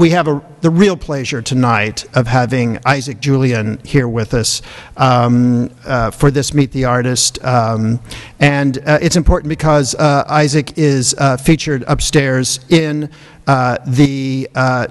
we have a, the real pleasure tonight of having Isaac Julien here with us um, uh, for this Meet the Artist. Um, and uh, it's important because uh, Isaac is uh, featured upstairs in uh, the uh,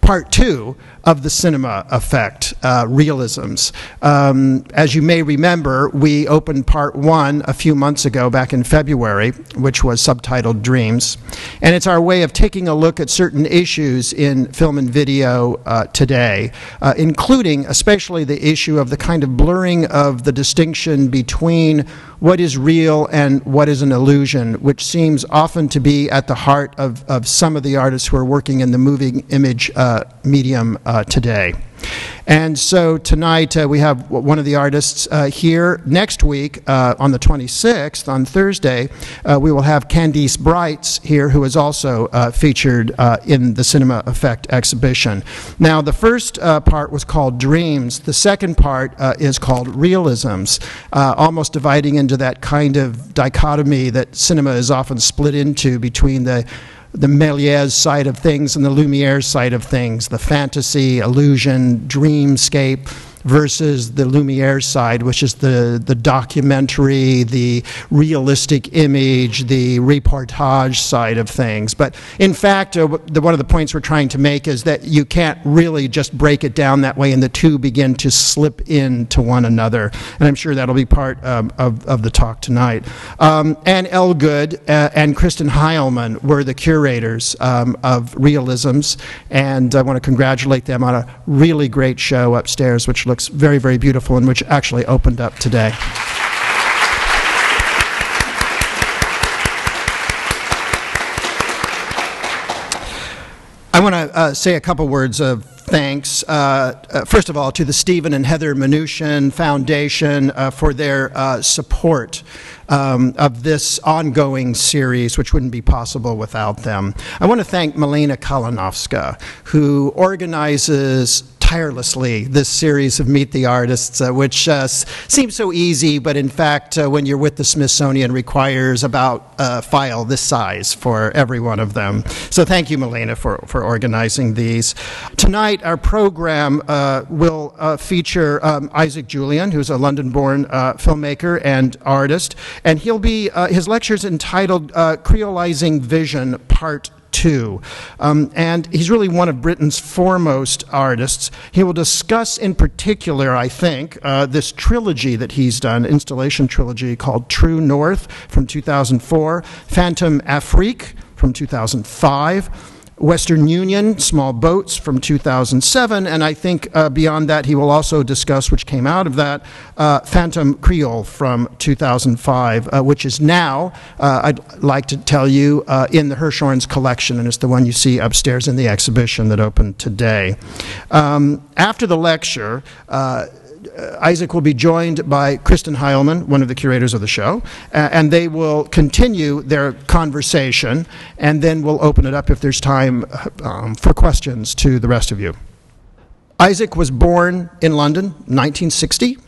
part two of the cinema effect, uh, realisms. Um, as you may remember, we opened part one a few months ago, back in February, which was subtitled Dreams. And it's our way of taking a look at certain issues in film and video uh, today, uh, including especially the issue of the kind of blurring of the distinction between what is real and what is an illusion, which seems often to be at the heart of, of some of the artists who are working in the moving image uh, medium uh, today. And so tonight uh, we have one of the artists uh, here. Next week, uh, on the 26th, on Thursday, uh, we will have Candice Breitz here, who is also uh, featured uh, in the Cinema Effect exhibition. Now, the first part was called Dreams. The second part is called Realisms, almost dividing into that kind of dichotomy that cinema is often split into between the the Méliès side of things and the Lumiere side of things, the fantasy, illusion, dreamscape versus the Lumiere side, which is the, the documentary, the realistic image, the reportage side of things. But in fact, uh, the, one of the points we're trying to make is that you can't really just break it down that way, and the two begin to slip into one another. And I'm sure that'll be part um, of, of the talk tonight. Um, Anne Ellegood uh, and Kristen Hileman were the curators um, of Realisms, and I want to congratulate them on a really great show upstairs, which looks looks very, very beautiful and which actually opened up today. I want to uh, say a couple words of thanks, uh, uh, first of all, to the Stephen and Heather Mnuchin Foundation uh, for their uh, support um, of this ongoing series, which wouldn't be possible without them. I want to thank Milena Kalinovska, who organizes tirelessly this series of Meet the Artists, uh, which uh, seems so easy, but in fact, uh, when you're with the Smithsonian, requires about a file this size for every one of them. So thank you, Milena, for, for organizing these. Tonight, our program uh, will uh, feature um, Isaac Julien, who's a London born uh, filmmaker and artist, and he'll be, his lecture is entitled Creolizing Vision, Part two. Um, and he's really one of Britain's foremost artists. He will discuss in particular, I think, uh, this trilogy that he's done, installation trilogy called True North from 2004, Phantom Afrique from 2005. Western Union, Small Boats from 2007, and I think uh, beyond that he will also discuss, which came out of that, uh, Phantom Creole from 2005, uh, which is now, uh, I'd like to tell you, uh, in the Hirshhorn's collection, and it's the one you see upstairs in the exhibition that opened today. Um, after the lecture, uh, Isaac will be joined by Kristen Hileman, one of the curators of the show, uh, and they will continue their conversation, and then we'll open it up if there's time um, for questions to the rest of you. Isaac was born in London, 1960.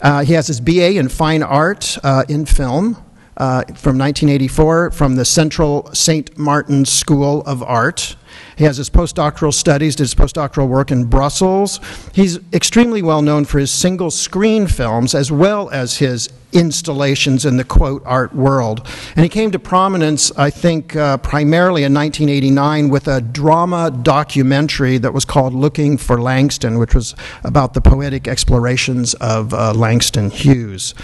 Uh, he has his BA in fine art uh, in film. Uh, from 1984 from the Central St. Martin's School of Art. He has his postdoctoral studies, did his postdoctoral work in Brussels. He's extremely well known for his single screen films as well as his installations in the quote art world. And he came to prominence, I think, uh, primarily in 1989 with a drama documentary that was called Looking for Langston, which was about the poetic explorations of uh, Langston Hughes.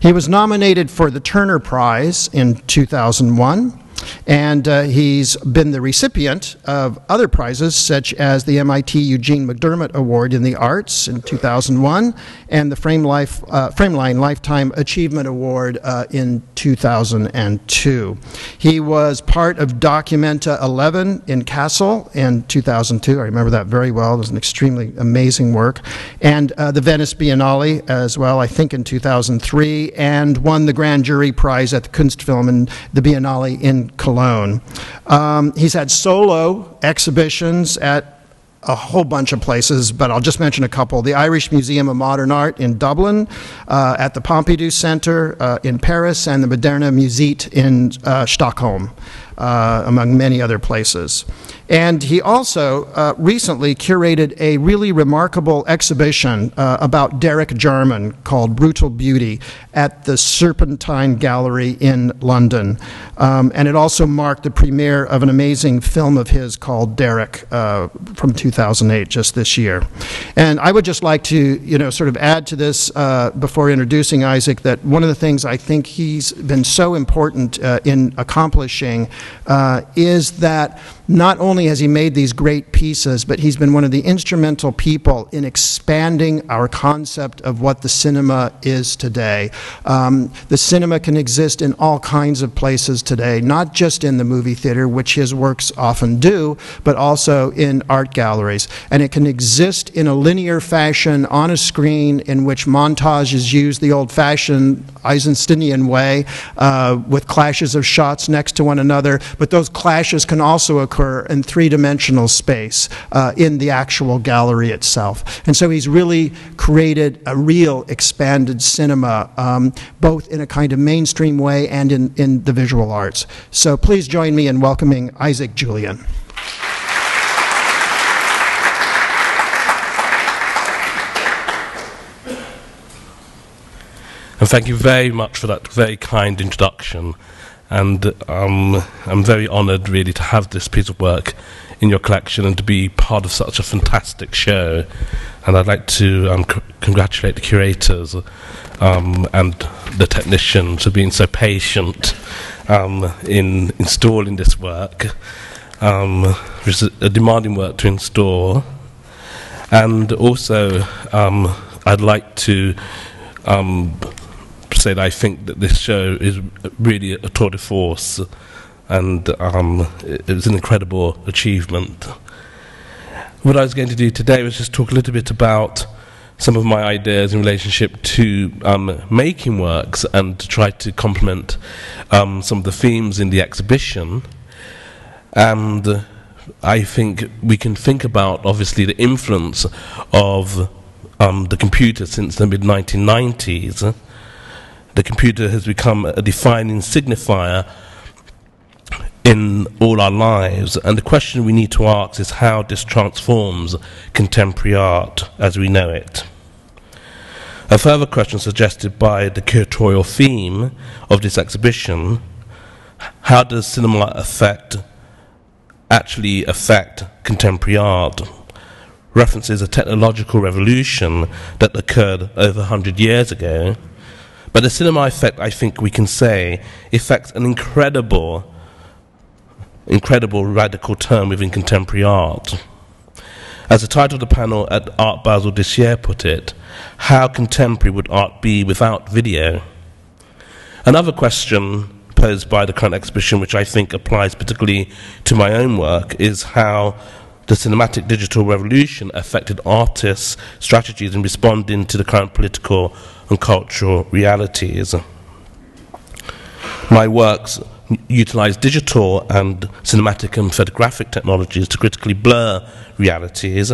He was nominated for the Turner Prize in 2001. And uh, he's been the recipient of other prizes, such as the MIT Eugene McDermott Award in the Arts in 2001 and the Frame Life, uh, Frameline Lifetime Achievement Award uh, in 2002. He was part of Documenta 11 in Kassel in 2002. I remember that very well. It was an extremely amazing work. And uh, the Venice Biennale as well, I think in 2003, and won the Grand Jury Prize at the Kunstfilm in the Biennale in Cologne. Um, he's had solo exhibitions at a whole bunch of places, but I'll just mention a couple. The Irish Museum of Modern Art in Dublin, uh, at the Pompidou Center uh, in Paris, and the Moderna Museet in uh, Stockholm. Uh, among many other places. And he also uh, recently curated a really remarkable exhibition uh, about Derek Jarman called Brutal Beauty at the Serpentine Gallery in London. Um, and it also marked the premiere of an amazing film of his called Derek uh, from 2008, just this year. And I would just like to, you know, sort of add to this uh, before introducing Isaac that one of the things I think he's been so important uh, in accomplishing uh, is that not only has he made these great pieces, but he's been one of the instrumental people in expanding our concept of what the cinema is today. Um, the cinema can exist in all kinds of places today, not just in the movie theater, which his works often do, but also in art galleries. And it can exist in a linear fashion on a screen in which montage is used the old fashioned Eisensteinian way uh, with clashes of shots next to one another, but those clashes can also occur occur in three-dimensional space uh, in the actual gallery itself. And so he's really created a real expanded cinema, um, both in a kind of mainstream way and in, in the visual arts. So please join me in welcoming Isaac Julien. And thank you very much for that very kind introduction and um, I'm very honoured really to have this piece of work in your collection and to be part of such a fantastic show. And I'd like to um, c- congratulate the curators um, and the technicians for being so patient um, in installing this work. Um, it's a, a demanding work to install. And also, um, I'd like to said I think that this show is really a tour de force, and um, it, it was an incredible achievement. What I was going to do today was just talk a little bit about some of my ideas in relationship to um, making works and to try to complement um, some of the themes in the exhibition. And I think we can think about, obviously, the influence of um, the computer since the mid 1990s the computer has become a defining signifier in all our lives. And the question we need to ask is how this transforms contemporary art as we know it. A further question suggested by the curatorial theme of this exhibition how does cinema affect, actually affect contemporary art? References a technological revolution that occurred over 100 years ago but the cinema effect, I think we can say, affects an incredible, incredible radical term within contemporary art. As the title of the panel at Art Basel this year put it, how contemporary would art be without video? Another question posed by the current exhibition, which I think applies particularly to my own work, is how the cinematic digital revolution affected artists' strategies in responding to the current political and cultural realities. My works utilize digital and cinematic and photographic technologies to critically blur realities.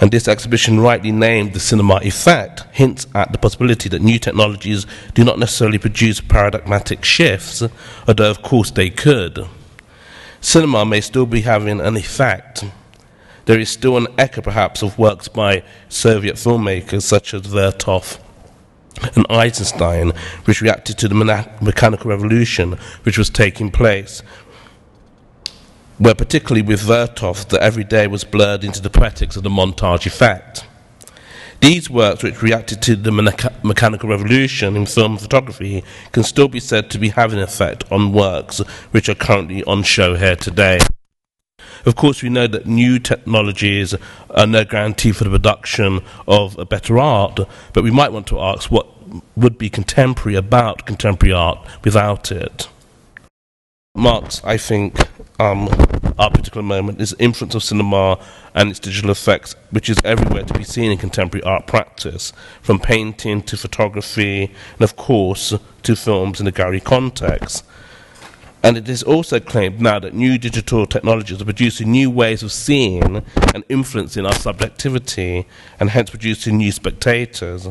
And this exhibition, rightly named the cinema effect, hints at the possibility that new technologies do not necessarily produce paradigmatic shifts, although of course they could. Cinema may still be having an effect. There is still an echo, perhaps, of works by Soviet filmmakers such as Vertov and Eisenstein, which reacted to the mechanical revolution which was taking place, where particularly with Vertov, the everyday was blurred into the poetics of the montage effect. These works, which reacted to the mecha- mechanical revolution in film photography, can still be said to be having an effect on works which are currently on show here today. Of course, we know that new technologies are no guarantee for the production of a better art, but we might want to ask what would be contemporary about contemporary art without it. Marks, I think, um, our particular moment is the influence of cinema and its digital effects, which is everywhere to be seen in contemporary art practice, from painting to photography, and of course to films in the gallery context. And it is also claimed now that new digital technologies are producing new ways of seeing and influencing our subjectivity, and hence producing new spectators.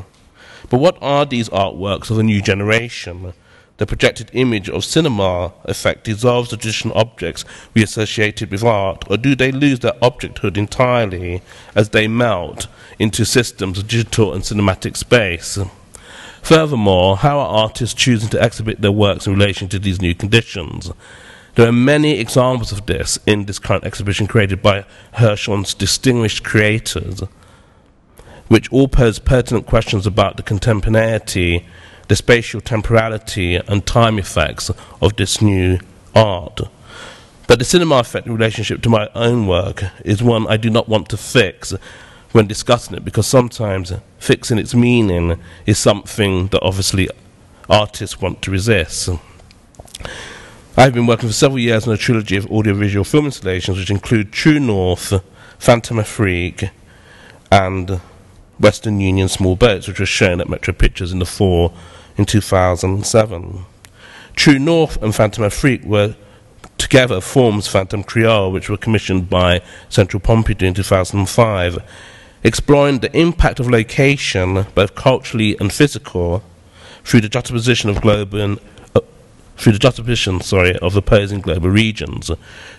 But what are these artworks of the new generation? the projected image of cinema effect dissolves the traditional objects we associated with art, or do they lose their objecthood entirely as they melt into systems of digital and cinematic space? Furthermore, how are artists choosing to exhibit their works in relation to these new conditions? There are many examples of this in this current exhibition created by Hirshhorn's distinguished creators, which all pose pertinent questions about the contemporaneity the spatial temporality and time effects of this new art. But the cinema effect relationship to my own work is one I do not want to fix when discussing it because sometimes fixing its meaning is something that obviously artists want to resist. I've been working for several years on a trilogy of audiovisual film installations which include True North, Phantom Afrique, and Western Union Small Boats, which was shown at Metro Pictures in the fall in 2007. True North and Phantom Afrique were together forms Phantom Creole, which were commissioned by Centre Pompidou in 2005, exploring the impact of location, both culturally and physical, through the juxtaposition of global uh, through the juxtaposition, sorry, of opposing global regions.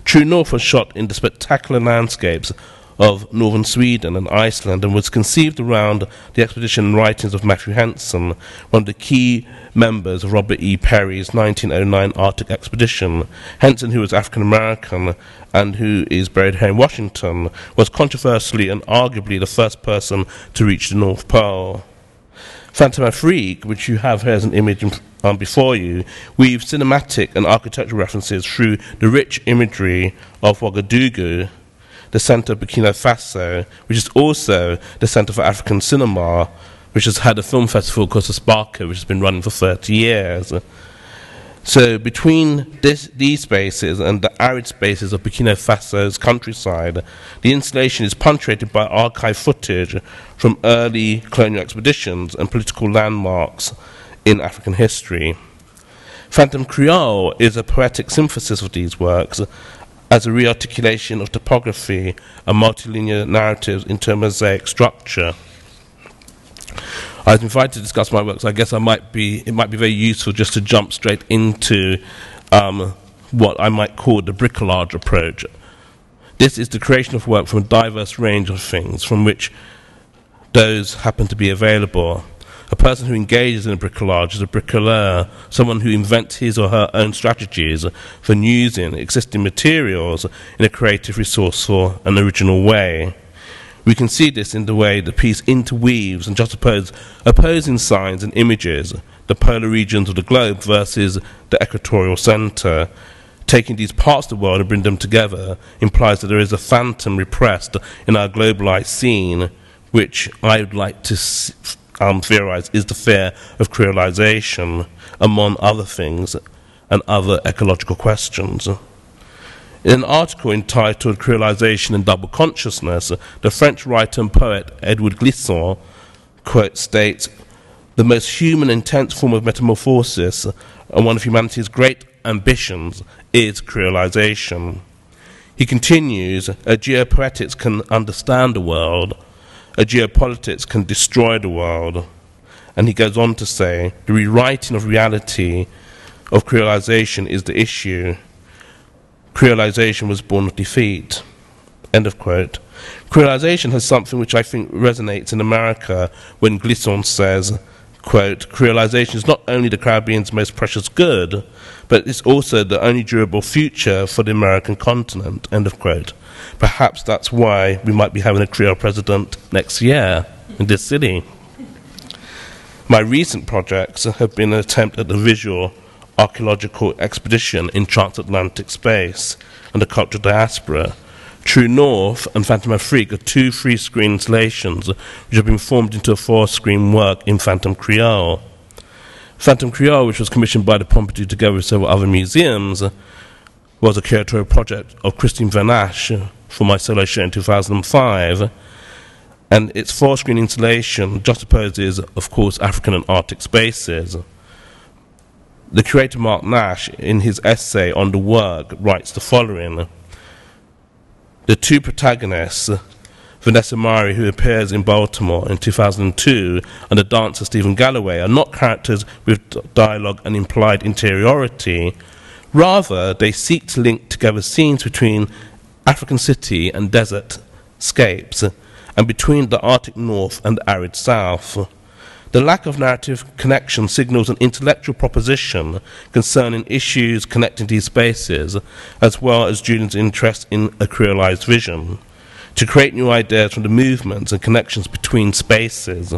True North was shot in the spectacular landscapes of northern Sweden and Iceland and was conceived around the expedition writings of Matthew Henson, one of the key members of Robert E. Peary's 1909 Arctic expedition. Henson, who was African American and who is buried here in Washington, was controversially and arguably the first person to reach the North Pole. Phantom Afrique, which you have here as an image um, before you, weaves cinematic and architectural references through the rich imagery of Ouagadougou the Center of Burkina Faso, which is also the Center for African Cinema, which has had a film festival called Sparka, which has been running for 30 years. So between this, these spaces and the arid spaces of Burkina Faso's countryside, the installation is punctuated by archive footage from early colonial expeditions and political landmarks in African history. Phantom Creole is a poetic synthesis of these works as a rearticulation of topography and multilinear narratives into a mosaic structure. I was invited to discuss my work, so I guess I might be, it might be very useful just to jump straight into um, what I might call the bricolage approach. This is the creation of work from a diverse range of things from which those happen to be available. A person who engages in a bricolage is a bricoleur, someone who invents his or her own strategies for using existing materials in a creative, resourceful, and original way. We can see this in the way the piece interweaves and juxtaposes opposing signs and images, the polar regions of the globe versus the equatorial center. Taking these parts of the world and bring them together implies that there is a phantom repressed in our globalized scene, which I would like to um, theorize is the fear of creolization, among other things, and other ecological questions. In an article entitled Creolization and Double Consciousness, the French writer and poet Édouard Glissant quote, states, The most human, intense form of metamorphosis and one of humanity's great ambitions is creolization. He continues, a geopoetics can understand the world, a geopolitics can destroy the world. And he goes on to say the rewriting of reality of creolization is the issue. Creolization was born of defeat. End of quote. Creolization has something which I think resonates in America when Glissant says, quote, Creolization is not only the Caribbean's most precious good, but it's also the only durable future for the American continent, end of quote. Perhaps that's why we might be having a Creole president next year in this city. My recent projects have been an attempt at a visual archaeological expedition in transatlantic space and the cultural diaspora. True North and Phantom Afrique are two free screen installations which have been formed into a four screen work in Phantom Creole. Phantom Creole, which was commissioned by the Pompidou together with several other museums, was a curatorial project of Christine Van Assche for my solo show in 2005. And its four screen installation juxtaposes, of course, African and Arctic spaces. The curator Mark Nash, in his essay on the work, writes the following The two protagonists, Vanessa Myrie, who appears in Baltimore in 2002, and the dancer Stephen Galloway are not characters with dialogue and implied interiority. Rather, they seek to link together scenes between African city and desert scapes, and between the Arctic North and the arid South. The lack of narrative connection signals an intellectual proposition concerning issues connecting these spaces, as well as Julien's interest in a creolized vision to create new ideas from the movements and connections between spaces.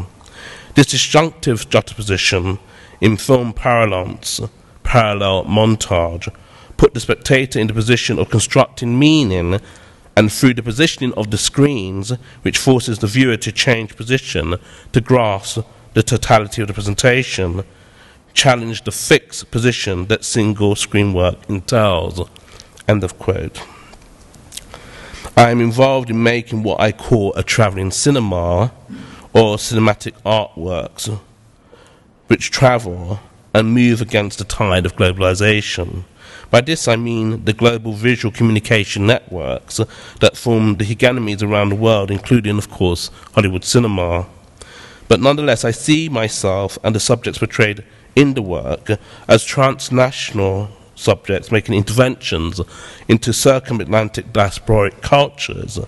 This disjunctive juxtaposition in film parlance, parallel montage, put the spectator in the position of constructing meaning and through the positioning of the screens, which forces the viewer to change position to grasp the totality of the presentation, challenge the fixed position that single screen work entails. End of quote. I am involved in making what I call a travelling cinema or cinematic artworks, which travel and move against the tide of globalization. By this I mean the global visual communication networks that form the hegemonies around the world, including, of course, Hollywood cinema. But nonetheless, I see myself and the subjects portrayed in the work as transnational subjects making interventions into circumatlantic diasporic cultures.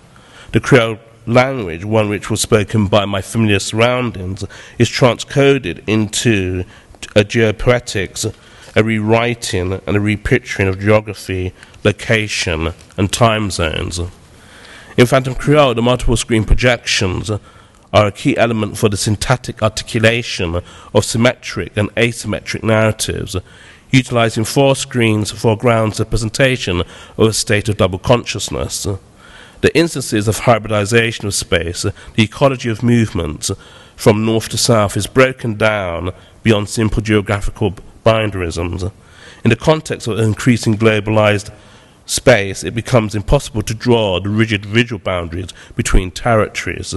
The Creole language, one which was spoken by my familiar surroundings, is transcoded into a geopoetics, a rewriting and a repicturing of geography, location, and time zones. In Phantom Creole, the multiple screen projections are a key element for the syntactic articulation of symmetric and asymmetric narratives, utilizing four screens for grounds of presentation of a state of double consciousness. The instances of hybridization of space, the ecology of movement from north to south is broken down beyond simple geographical boundarisms. In the context of increasing globalized space, it becomes impossible to draw the rigid visual boundaries between territories.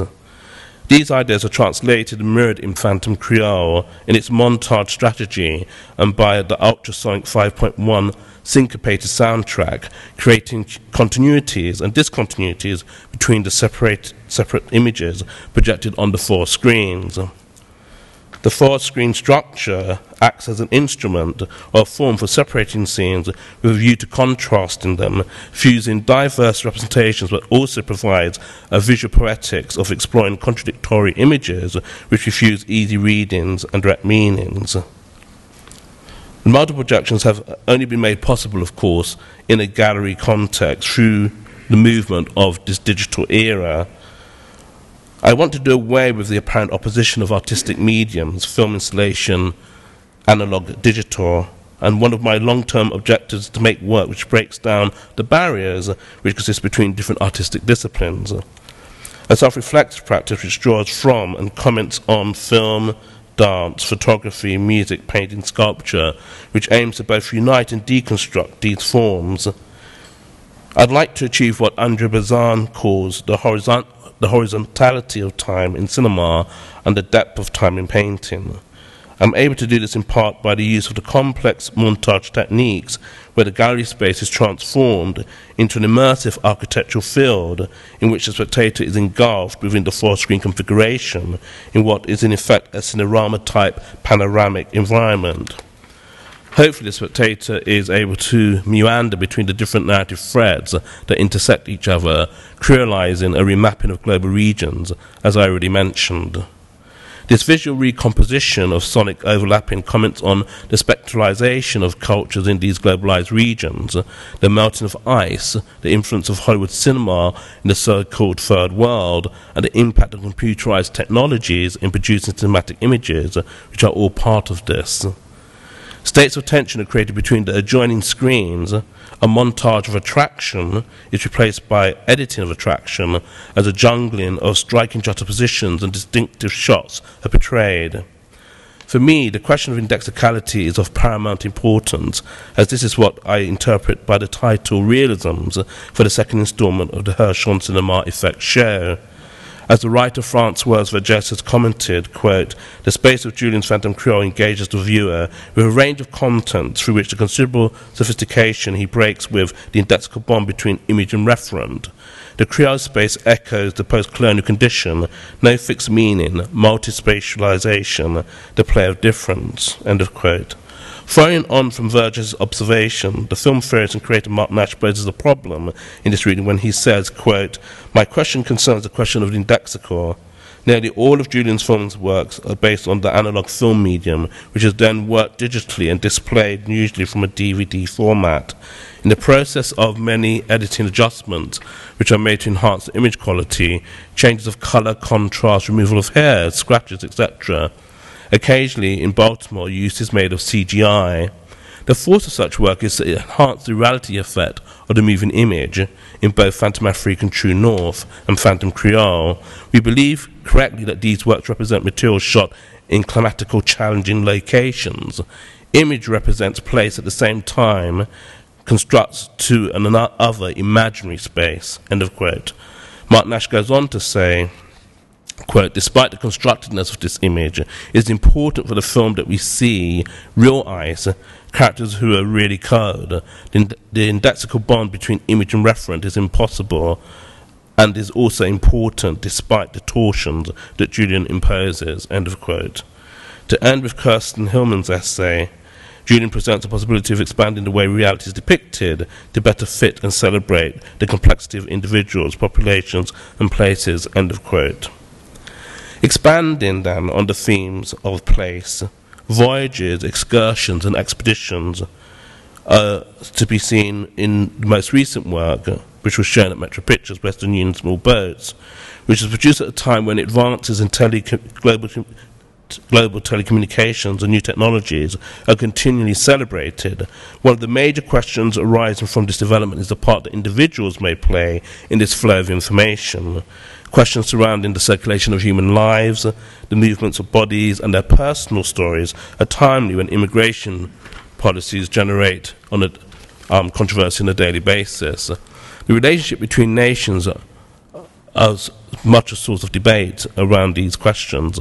These ideas are translated and mirrored in Phantom Creole in its montage strategy and by the Ultrasonic 5.1 syncopated soundtrack, creating continuities and discontinuities between the separate, separate images projected on the four screens. The four screen structure acts as an instrument or form for separating scenes with a view to contrasting them, fusing diverse representations, but also provides a visual poetics of exploring contradictory images which refuse easy readings and direct meanings. Multiple projections have only been made possible, of course, in a gallery context through the movement of this digital era I want to do away with the apparent opposition of artistic mediums, film installation, analog, digital, and one of my long term objectives is to make work which breaks down the barriers which exist between different artistic disciplines. A self reflective practice which draws from and comments on film, dance, photography, music, painting, sculpture, which aims to both unite and deconstruct these forms. I'd like to achieve what Andre Bazin calls the horizontal the horizontality of time in cinema and the depth of time in painting. I'm able to do this in part by the use of the complex montage techniques where the gallery space is transformed into an immersive architectural field in which the spectator is engulfed within the four screen configuration in what is in effect a cinerama type panoramic environment. Hopefully, the spectator is able to meander between the different narrative threads that intersect each other, creolizing a remapping of global regions, as I already mentioned. This visual recomposition of sonic overlapping comments on the spectralization of cultures in these globalized regions, the melting of ice, the influence of Hollywood cinema in the so called third world, and the impact of computerized technologies in producing cinematic images, which are all part of this. States of tension are created between the adjoining screens. A montage of attraction is replaced by editing of attraction as a jungling of striking juxtapositions and distinctive shots are portrayed. For me, the question of indexicality is of paramount importance, as this is what I interpret by the title Realisms for the second installment of the Hirshhorn Cinema Effect show. As the writer Francois Vergès has commented, quote, the space of Julien's Phantom Creole engages the viewer with a range of content through which the considerable sophistication he breaks with the indexical bond between image and referent. The Creole space echoes the post-colonial condition, no fixed meaning, multi-spatialization, the play of difference, end of quote. Following on from Vergès' observation, the film theorist and creator Mark Nash poses a problem in this reading when he says, quote, My question concerns the question of the indexical. Nearly all of Julien's film's works are based on the analog film medium, which is then worked digitally and displayed usually from a DVD format. In the process of many editing adjustments, which are made to enhance the image quality, changes of color, contrast, removal of hairs, scratches, etc., Occasionally, in Baltimore, use is made of CGI. The force of such work is to enhance the reality effect of the moving image in both Phantom Afrique and True North and Phantom Creole. We believe correctly that these works represent materials shot in climatical challenging locations. Image represents place at the same time, constructs to another imaginary space. End of quote. Mark Nash goes on to say, quote, despite the constructedness of this image, it is important for the film that we see real eyes, characters who are really code. The, the indexical bond between image and referent is impossible and is also important despite the torsions that Julien imposes, end of quote. To end with Kristen Hileman's essay, Julien presents a possibility of expanding the way reality is depicted to better fit and celebrate the complexity of individuals, populations, and places, end of quote. Expanding then on the themes of place, voyages, excursions, and expeditions are to be seen in the most recent work, which was shown at Metro Pictures, Western Union Small Boats, which was produced at a time when advances in tele- global, global telecommunications and new technologies are continually celebrated. One of the major questions arising from this development is the part that individuals may play in this flow of information questions surrounding the circulation of human lives, the movements of bodies, and their personal stories are timely when immigration policies generate on a um, controversy on a daily basis. The relationship between nations is much a source of debate around these questions.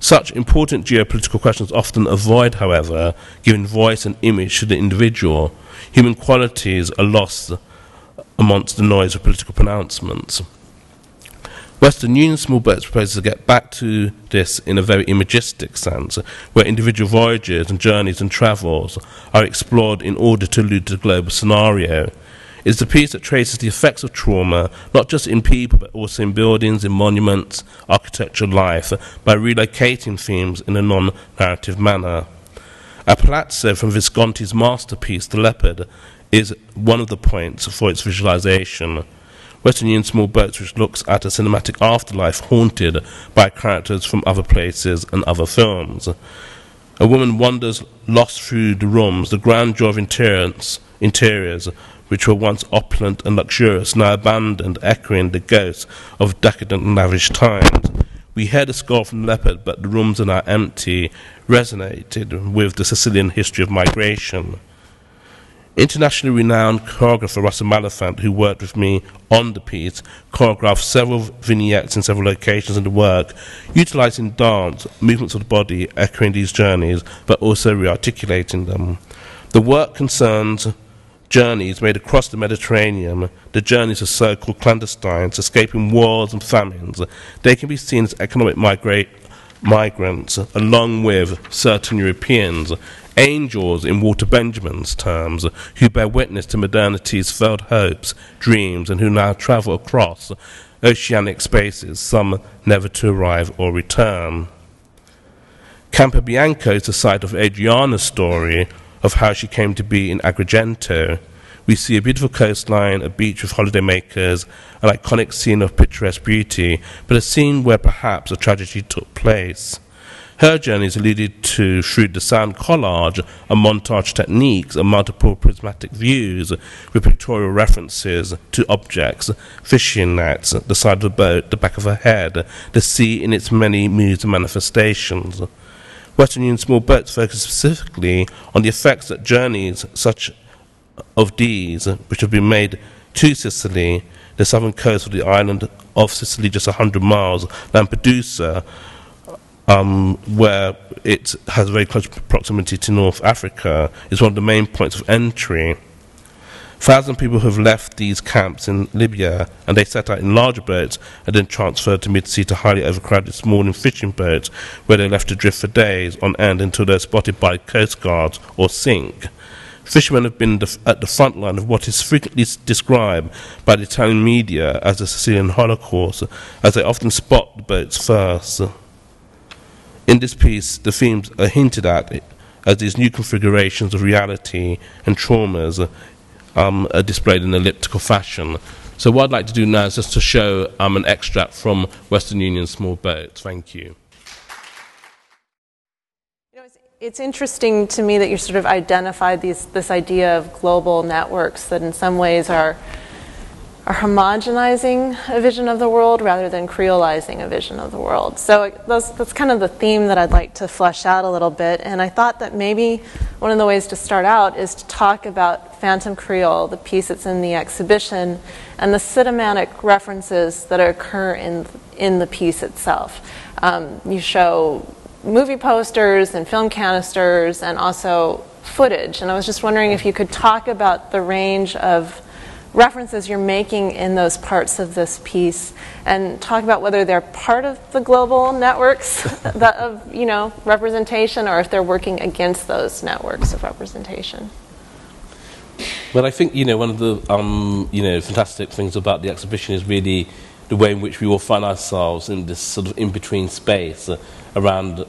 Such important geopolitical questions often avoid, however, giving voice and image to the individual. Human qualities are lost amongst the noise of political pronouncements. Western Union Small Boats proposes to get back to this in a very imagistic sense, where individual voyages and journeys and travels are explored in order to allude to the global scenario. It's a piece that traces the effects of trauma, not just in people, but also in buildings, in monuments, architectural life, by relocating themes in a non narrative manner. A palazzo from Visconti's masterpiece, The Leopard, is one of the points for its visualization. Western Union Small Boats, which looks at a cinematic afterlife haunted by characters from other places and other films. A woman wanders lost through the rooms, the grandeur of interiors, interiors which were once opulent and luxurious, now abandoned, echoing the ghosts of decadent and lavish times. We heard a score from Leopard, but the rooms are now empty, resonated with the Sicilian history of migration. Internationally renowned choreographer Russell Maliphant, who worked with me on the piece, choreographed several vignettes in several locations in the work, utilizing dance, movements of the body, echoing these journeys, but also rearticulating them. The work concerns journeys made across the Mediterranean, the journeys of so called clandestines, escaping wars and famines. They can be seen as economic migrate migrants, along with certain Europeans, angels in Walter Benjamin's terms, who bear witness to modernity's failed hopes, dreams, and who now travel across oceanic spaces, some never to arrive or return. Campobianco is the site of Adriana's story of how she came to be in Agrigento. We see a beautiful coastline, a beach with holidaymakers, an iconic scene of picturesque beauty, but a scene where perhaps a tragedy took place. Her journey is alluded to the sound collage and montage techniques and multiple prismatic views with pictorial references to objects, fishing nets, the side of the boat, the back of her head, the sea in its many moods and manifestations. Western Union Small Boats focus specifically on the effects that journeys such of these, which have been made to Sicily, the southern coast of the island of Sicily, just 100 miles, Lampedusa, um, where it has very close proximity to North Africa, is one of the main points of entry. Thousands of people have left these camps in Libya and they set out in larger boats and then transferred to mid-sea to highly overcrowded small and fishing boats where they're left to drift for days on end until they're spotted by coast guards or sink. Fishermen have been at the front line of what is frequently described by the Italian media as the Sicilian Holocaust, as they often spot the boats first. In this piece, the themes are hinted at as these new configurations of reality and traumas um, are displayed in elliptical fashion. So what I'd like to do now is just to show um, an extract from Western Union Small Boat. Thank you. you know, it's, it's interesting to me that you sort of identified these, this idea of global networks that in some ways are are homogenizing a vision of the world rather than creolizing a vision of the world. So that's, that's kind of the theme that I'd like to flesh out a little bit. And I thought that maybe one of the ways to start out is to talk about Phantom Creole, the piece that's in the exhibition, and the cinematic references that occur in, in the piece itself. Um, you show movie posters and film canisters and also footage. And I was just wondering if you could talk about the range of references you're making in those parts of this piece and talk about whether they're part of the global networks that of you know representation or if they're working against those networks of representation. Well, I think you know one of the um, you know fantastic things about the exhibition is really the way in which we all find ourselves in this sort of in between space uh, around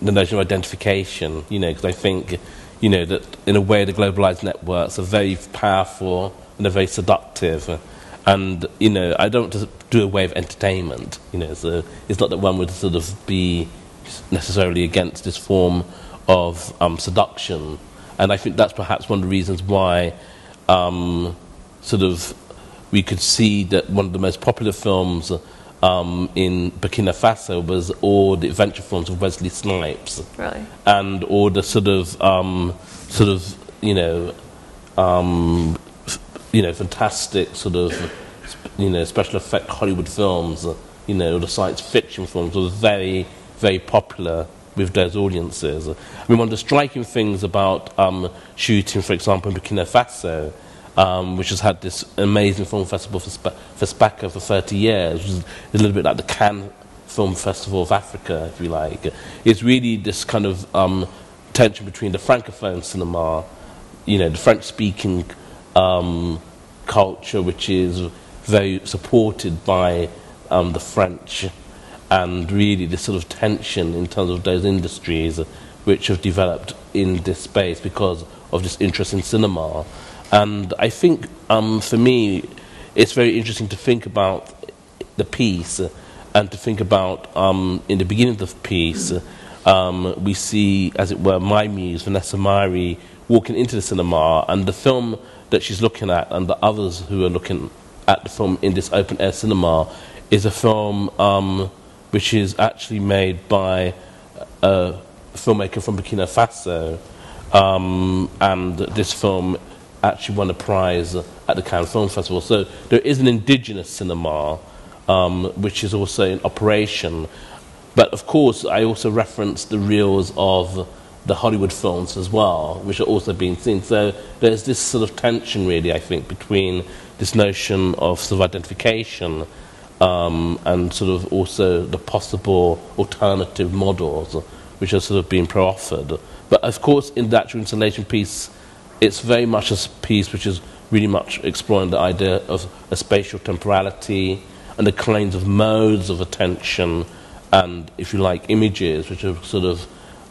the notion of identification. You know, because I think you know that in a way the globalized networks are very powerful and they're very seductive. And, you know, I don't just do a way of entertainment. You know, so it's not that one would sort of be necessarily against this form of um, seduction. And I think that's perhaps one of the reasons why um, sort of we could see that one of the most popular films um, in Burkina Faso was all the adventure films of Wesley Snipes. Really? And all the sort of, um, sort of, you know, um, you know, fantastic sort of, you know, special effect Hollywood films, uh, you know, the science fiction films were very, very popular with those audiences. I mean, one of the striking things about um, shooting, for example, in Burkina Faso, um, which has had this amazing film festival for, for SPACA for 30 years, which is a little bit like the Cannes Film Festival of Africa, if you like. It's really this kind of um, tension between the francophone cinema, you know, the French-speaking um, culture which is very supported by um, the French and really this sort of tension in terms of those industries which have developed in this space because of this interest in cinema. And I think um, for me, it's very interesting to think about the piece and to think about um, in the beginning of the piece, um, we see, as it were, my muse, Vanessa Myrie, walking into the cinema, and the film that she's looking at and the others who are looking at the film in this open air cinema is a film um, which is actually made by a filmmaker from Burkina Faso. Um, and this film actually won a prize at the Cannes Film Festival. So there is an indigenous cinema um, which is also in operation. But of course, I also reference the reels of the Hollywood films as well, which are also being seen. So there's this sort of tension, really, I think, between this notion of sort of identification um, and sort of also the possible alternative models which are sort of being pro-offered. But of course, in the actual installation piece, it's very much a piece which is really much exploring the idea of a spatial temporality and the kinds of modes of attention and, if you like, images which are sort of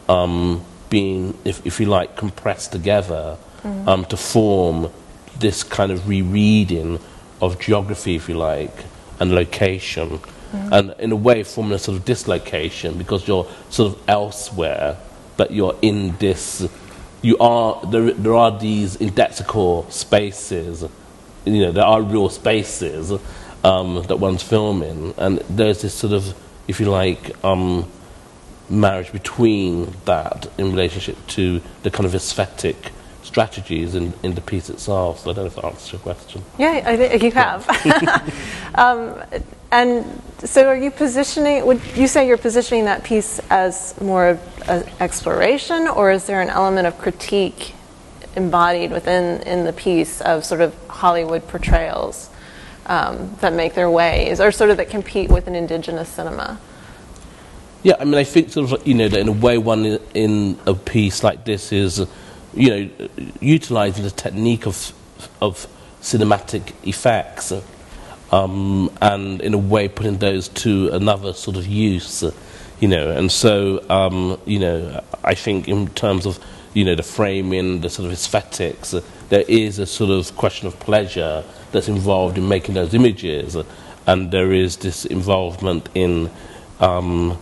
um, being, if, if you like, compressed together mm. um, to form this kind of rereading of geography, if you like, and location. Mm. And in a way, forming a sort of dislocation because you're sort of elsewhere, but you're in this. You are there. There are these indexical spaces. You know, there are real spaces um, that one's filming, and there's this sort of, if you like, um, marriage between that in relationship to the kind of aesthetic strategies in, in the piece itself. So I don't know if that answers your question. Yeah, I think you have. um, and so, are you positioning? Would you say you're positioning that piece as more of an exploration, or is there an element of critique embodied within in the piece of sort of Hollywood portrayals um, that make their ways, or sort of that compete with an indigenous cinema? Yeah, I mean, I think sort of you know that in a way, one in a piece like this is, you know, utilizing the technique of of cinematic effects um, and in a way putting those to another sort of use, you know. And so, um, you know, I think in terms of you know the framing, the sort of aesthetics, there is a sort of question of pleasure that's involved in making those images, and there is this involvement in um,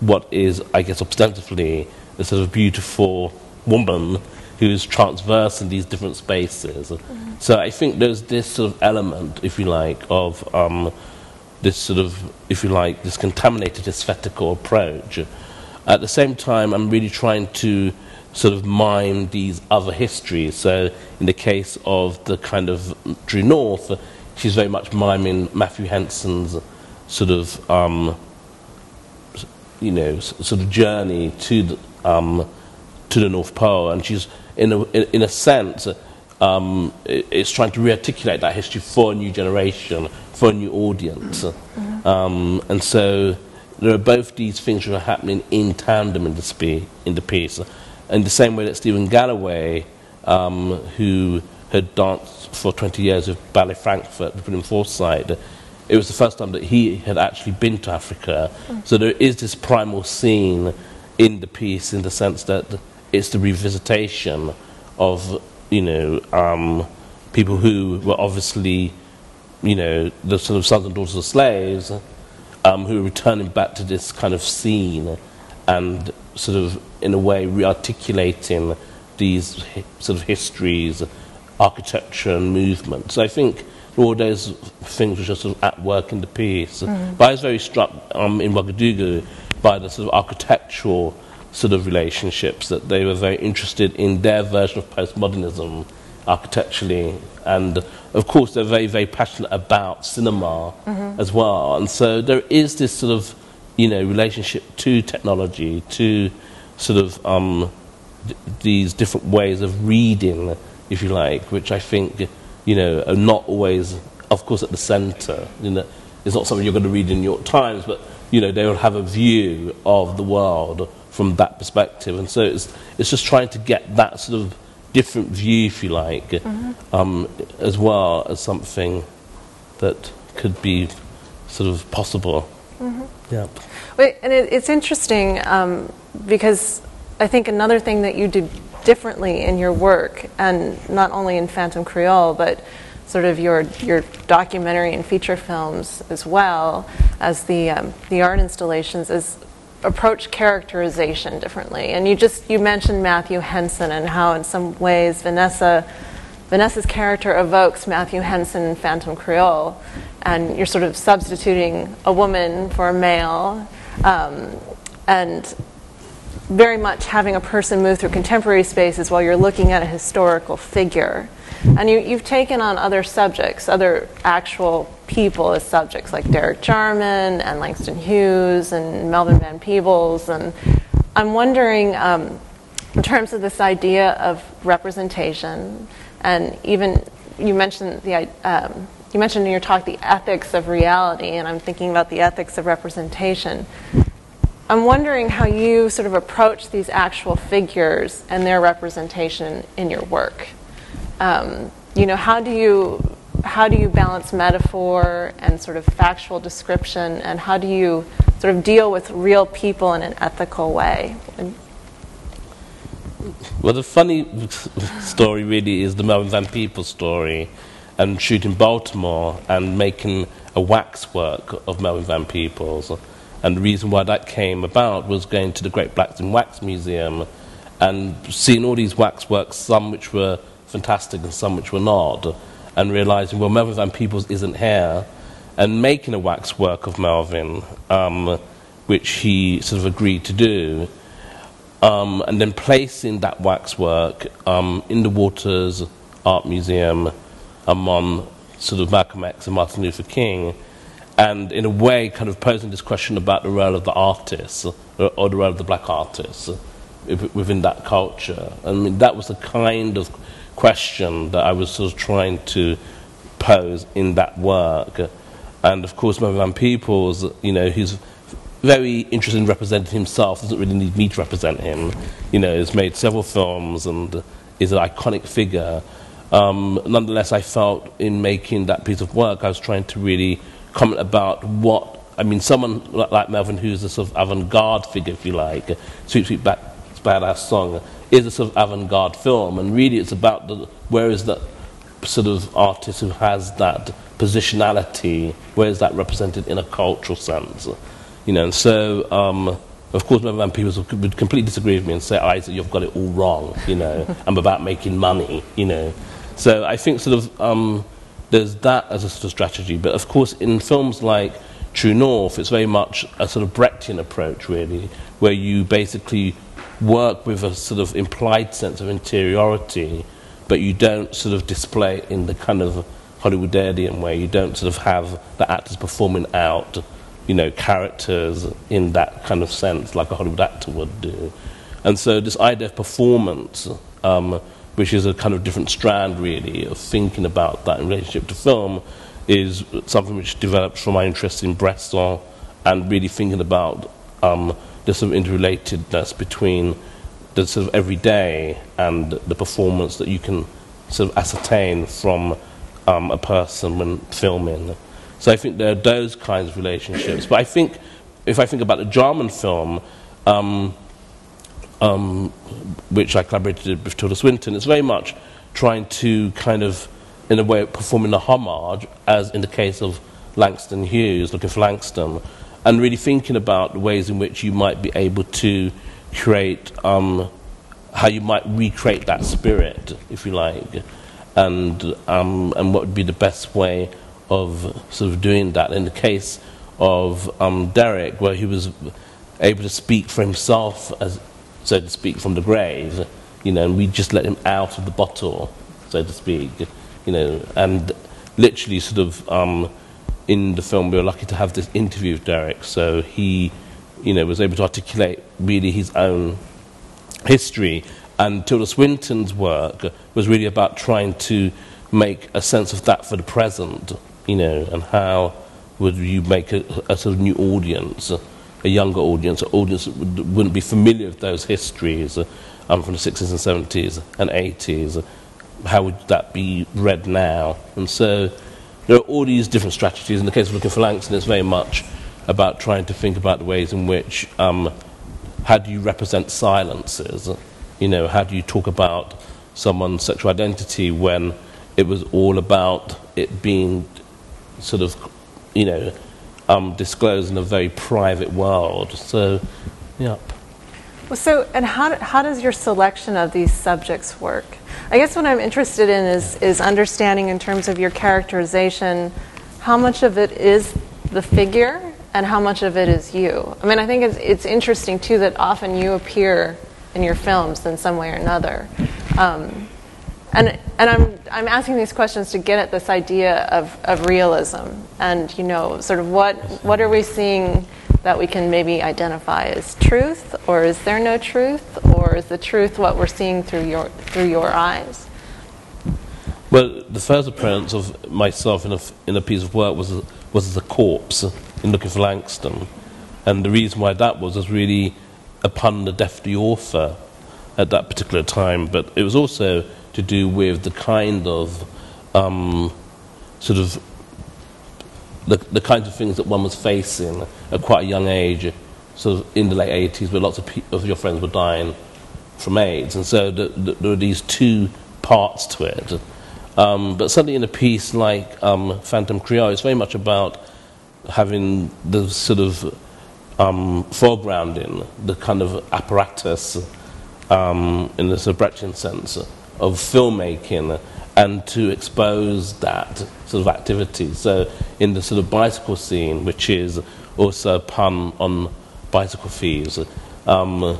what is, I guess, ostensibly a sort of beautiful woman who's transverse in these different spaces. Mm-hmm. So I think there's this sort of element, if you like, of um, this sort of, if you like, this contaminated aesthetical approach. At the same time, I'm really trying to sort of mime these other histories. So in the case of the kind of True North, she's very much miming Matthew Henson's sort of, um, you know, sort of journey to the, um, to the North Pole, and she's in a, in a sense, um, it's trying to rearticulate that history for a new generation, for a new audience. Mm-hmm. Um, and so there are both these things that are happening in tandem in the, spe- in the piece. In the same way that Stephen Galloway, um, who had danced for 20 years with Ballet Frankfurt with William it was the first time that he had actually been to Africa. Mm. So there is this primal scene in the piece in the sense that it's the revisitation of you know um, people who were obviously you know the sort of sons and daughters of slaves um, who are returning back to this kind of scene and sort of in a way rearticulating these sort of histories, architecture and movement. So I think all those things which are sort of at work in the piece. Mm. But I was very struck um, in Ouagadougou by the sort of architectural sort of relationships, that they were very interested in their version of postmodernism architecturally. And of course, they're very, very passionate about cinema mm-hmm. as well. And so there is this sort of, you know, relationship to technology, to sort of um, th- these different ways of reading, if you like, which I think, you know, are not always, of course, at the center. You know, it's not something you're going to read in New York Times, but, you know, they will have a view of the world from that perspective. And so it's, it's just trying to get that sort of different view, if you like, mm-hmm. um, as well as something that could be sort of possible. Mm-hmm. Yeah. Wait, and it, it's interesting um, because I think another thing that you do differently in your work, and not only in Phantom Creole, but sort of your your documentary and feature films as well as the um, the art installations, is approach characterization differently. And you just you mentioned Matthew Henson and how in some ways Vanessa Vanessa's character evokes Matthew Henson in Phantom Creole, and you're sort of substituting a woman for a male, um, and very much having a person move through contemporary spaces while you're looking at a historical figure. And you, have taken on other subjects, other actual people as subjects, like Derek Jarman and Langston Hughes and Melvin Van Peebles. And I'm wondering, um, in terms of this idea of representation, and even you mentioned the um, you mentioned in your talk the ethics of reality, and I'm thinking about the ethics of representation. I'm wondering how you sort of approach these actual figures and their representation in your work um, you know, how do you how do you balance metaphor and sort of factual description, and how do you sort of deal with real people in an ethical way? Well, the funny story really is the Melvin Van Peebles story, and shooting Baltimore and making a waxwork of Melvin Van Peebles. And the reason why that came about was going to the Great Blacks in Wax Museum and seeing all these waxworks, some which were fantastic and some which were not, and realizing, well, Melvin Van Peebles isn't here, and making a waxwork of Melvin, um, which he sort of agreed to do, um, and then placing that waxwork um, in the Walters Art Museum among sort of Malcolm X and Martin Luther King, and in a way, kind of posing this question about the role of the artist or, or the role of the black artist within that culture. I mean, that was the kind of question that I was sort of trying to pose in that work. And of course, Melvin Van Peebles, you know, he's very interested in representing himself, doesn't really need me to represent him. You know, has made several films and is an iconic figure. Um, nonetheless, I felt in making that piece of work, I was trying to really comment about what, I mean, someone like Melvin, who's a sort of avant garde figure, if you like, Sweet Sweetback, Badass Song, is a sort of avant garde film, and really it's about the, where is that sort of artist who has that positionality, where is that represented in a cultural sense? You know, and so, um, of course, Van Peebles would completely disagree with me and say, Isaac, you've got it all wrong, you know, I'm about making money, you know. So I think sort of um, there's that as a sort of strategy. But of course, in films like True North, it's very much a sort of Brechtian approach, really, where you basically work with a sort of implied sense of interiority, but you don't sort of display it in the kind of Hollywoodian way. You don't sort of have the actors performing out, you know, characters in that kind of sense, like a Hollywood actor would do. And so this idea of performance, um, which is a kind of different strand, really, of thinking about that in relationship to film, is something which develops from my interest in Bresson and really thinking about um, the sort of interrelatedness between the sort of everyday and the performance that you can sort of ascertain from um, a person when filming. So I think there are those kinds of relationships. But I think, if I think about the Jarman film, um, um, which I collaborated with Tilda Swinton, it's very much trying to kind of, in a way, performing a homage, as in the case of Langston Hughes, looking for Langston, and really thinking about the ways in which you might be able to create, um, how you might recreate that spirit, if you like, and, um, and what would be the best way of sort of doing that. In the case of um, Derek, where he was able to speak for himself, as, so to speak, from the grave, you know, and we just let him out of the bottle, so to speak, you know, and literally sort of um, in the film, we were lucky to have this interview with Derek, so he, you know, was able to articulate really his own history. And Tilda Swinton's work was really about trying to make a sense of that for the present, you know, and how would you make a, a sort of new audience, a, younger audience, an audience that would, wouldn't be familiar with those histories um, from the 60s and 70s and 80s. How would that be read now? And so there are all these different strategies. In the case of looking for Langston, it's very much about trying to think about the ways in which um, how do you represent silences? You know, how do you talk about someone's sexual identity when it was all about it being sort of, you know, um, disclosed in a very private world? So, yep. Well, so, and how, how does your selection of these subjects work? I guess what I'm interested in is, is understanding in terms of your characterization how much of it is the figure and how much of it is you. I mean, I think it's, it's interesting too that often you appear in your films in some way or another. Um, and and I'm, I'm asking these questions to get at this idea of, of realism and, you know, sort of what, what are we seeing that we can maybe identify as truth, or is there no truth, or is the truth what we're seeing through your through your eyes? Well, the first appearance of myself in a, in a piece of work was was as a corpse in Looking for Langston, and the reason why that was was really upon the death of the author at that particular time, but it was also to do with the kind of um, sort of the, the kinds of things that one was facing at quite a young age, sort of in the late 80s, where lots of, pe- of your friends were dying from AIDS. And so the, the, there were these two parts to it. Um, but certainly in a piece like um, Phantom Creole, it's very much about having the sort of um, foregrounding, the kind of apparatus um, in the sort of Brechtian sense of filmmaking and to expose that sort of activity. So, in the sort of bicycle scene, which is also a pun on bicycle thieves, um,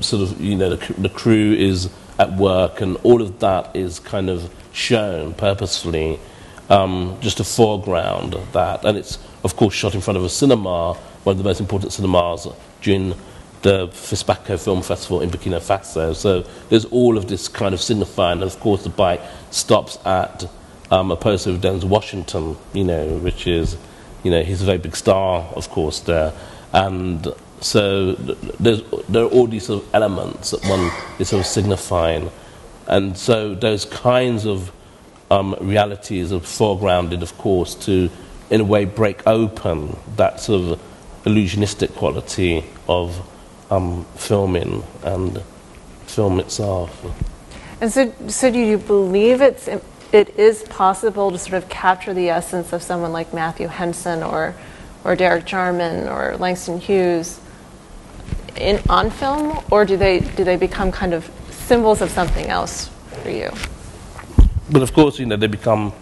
sort of you know the, the crew is at work, and all of that is kind of shown purposefully, um, just to foreground of that, and it's of course, shot in front of a cinema, one of the most important cinemas during the FESPACO Film Festival in Burkina Faso. So there's all of this kind of signifying. And of course, the bike stops at um, a poster of Denzel Washington, you know, which is, you know, he's a very big star, of course, there. And so there's, there are all these sort of elements that one is sort of signifying. And so those kinds of um, realities are foregrounded, of course, to, in a way, break open that sort of illusionistic quality of um, filming and film itself. And so, so do you believe it's it is possible to sort of capture the essence of someone like Matthew Henson or or Derek Jarman or Langston Hughes in on film, or do they do they become kind of symbols of something else for you? But of course, you know, they become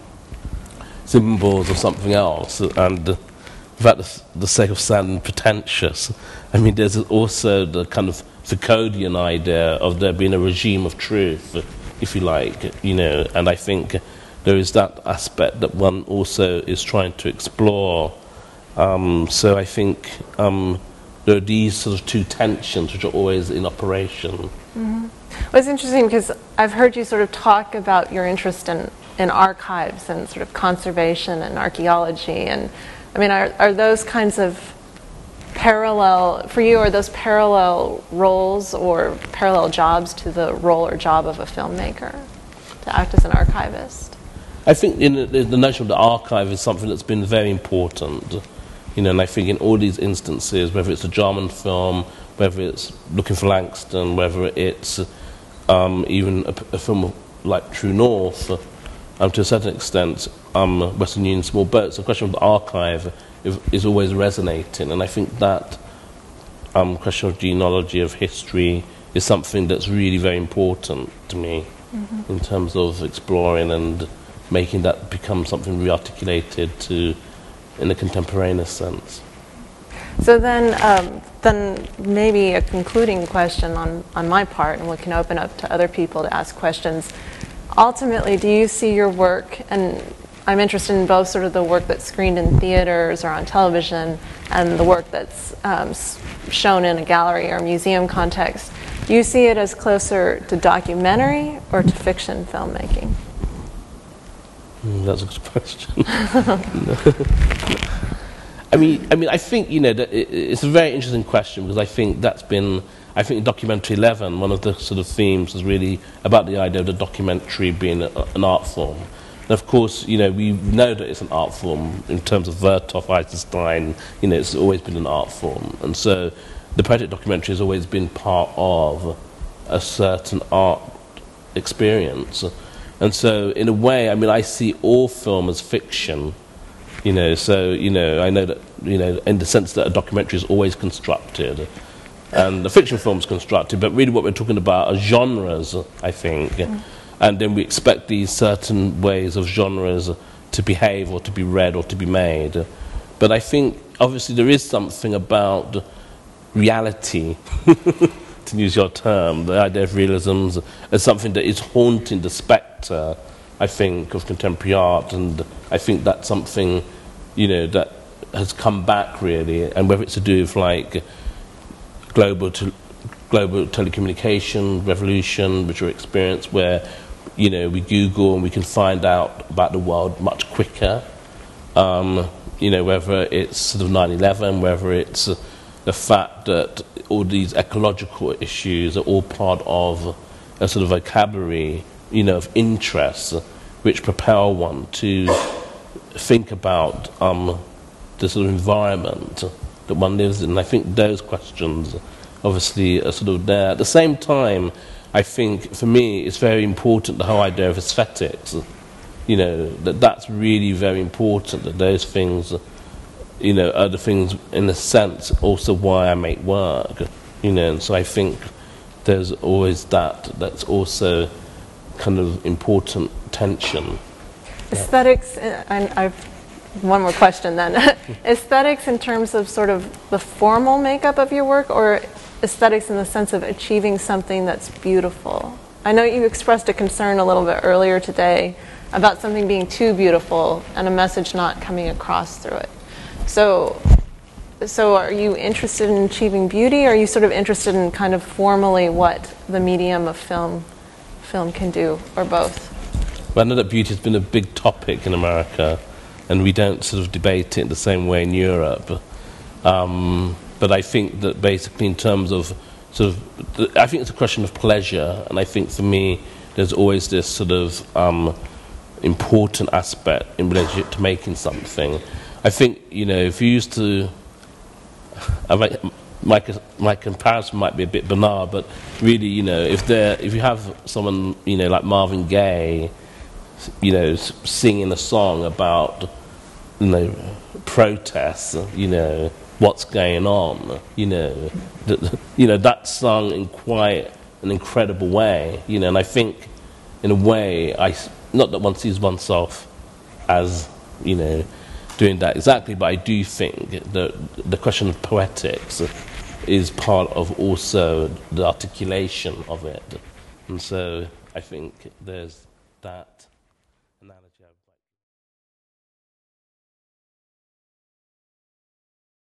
symbols of something else, and for the, the sake of sounding pretentious, I mean, there's also the kind of Foucauldian idea of there being a regime of truth, if you like, you know, and I think there is that aspect that one also is trying to explore. Um, so I think um, there are these sort of two tensions which are always in operation. Mm-hmm. Well, it's interesting because I've heard you sort of talk about your interest in, in archives and sort of conservation and archaeology and I mean, are, are those kinds of parallel, for you, are those parallel roles or parallel jobs to the role or job of a filmmaker to act as an archivist? I think in the, notion of the archive is something that's been very important. You know, and I think in all these instances, whether it's a Jarman film, whether it's Looking for Langston, whether it's um, even a, a, film like True North, um, to a certain extent, um, Western Union small boats, the question of the archive is, is always resonating. And I think that um, question of genealogy, of history, is something that's really very important to me mm-hmm. in terms of exploring and making that become something rearticulated to in a contemporaneous sense. So then, um, then maybe a concluding question on, on my part, and we can open up to other people to ask questions. Ultimately, do you see your work, and I'm interested in both sort of the work that's screened in theaters or on television and the work that's um, shown in a gallery or museum context. Do you see it as closer to documentary or to fiction filmmaking? Mm, that's a good question. I mean, I mean, I think you know that it's a very interesting question because I think that's been, I think, in Documenta eleven, one of the sort of themes is really about the idea of the documentary being a, an art form. And of course, you know, we know that it's an art form in terms of Vertov, Eisenstein, you know, it's always been an art form. And so the project documentary has always been part of a certain art experience. And so, in a way, I mean, I see all film as fiction, you know, so, you know, I know that, you know, in the sense that a documentary is always constructed and the fiction film is constructed, but really what we're talking about are genres, I think. Mm and then we expect these certain ways of genres to behave or to be read or to be made. But I think obviously there is something about reality, to use your term, the idea of realism as something that is haunting the spectre, I think, of contemporary art, and I think that's something, you know, that has come back really, and whether it's to do with like global to global telecommunication revolution, which we experienced where you know, we Google and we can find out about the world much quicker. Um, you know, whether it's sort of 9 11, whether it's the fact that all these ecological issues are all part of a sort of vocabulary, you know, of interests which propel one to think about um, the sort of environment that one lives in. And I think those questions obviously are sort of there. At the same time, I think for me it's very important the whole idea of aesthetics. You know that that's really very important. That those things, you know, are the things in a sense also why I make work. You know, and so I think there's always that. That's also kind of important tension. Aesthetics, and I've one more question then. Aesthetics in terms of sort of the formal makeup of your work, or aesthetics in the sense of achieving something that's beautiful. I know you expressed a concern a little bit earlier today about something being too beautiful and a message not coming across through it. So, so are you interested in achieving beauty, or are you sort of interested in kind of formally what the medium of film, film can do, or both? Well, I know that beauty has been a big topic in America, and we don't sort of debate it the same way in Europe. Um, but I think that basically, in terms of sort of, I think it's a question of pleasure, and I think for me, there's always this sort of um, important aspect in relationship to making something. I think you know if you used to, I might, my my comparison might be a bit banal, but really you know if there if you have someone you know like Marvin Gaye, you know singing a song about you know protests, you know what's going on, you know, the, you know that's sung in quite an incredible way, you know, and I think in a way I not that one sees oneself as, you know, doing that exactly, but I do think that the question of poetics is part of also the articulation of it. And so I think there's that.